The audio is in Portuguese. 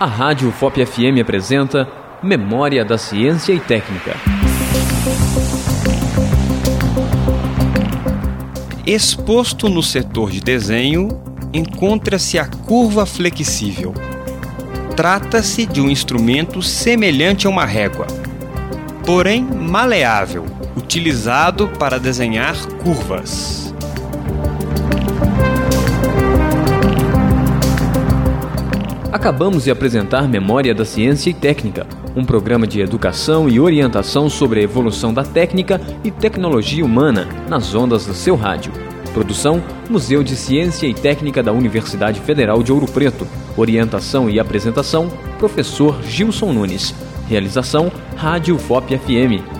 A Rádio FOP FM apresenta Memória da Ciência e Técnica. Exposto no setor de desenho, encontra-se a curva flexível. Trata-se de um instrumento semelhante a uma régua, porém maleável, utilizado para desenhar curvas. Acabamos de apresentar Memória da Ciência e Técnica, um programa de educação e orientação sobre a evolução da técnica e tecnologia humana nas ondas do seu rádio. Produção: Museu de Ciência e Técnica da Universidade Federal de Ouro Preto. Orientação e apresentação: Professor Gilson Nunes. Realização: Rádio FOP FM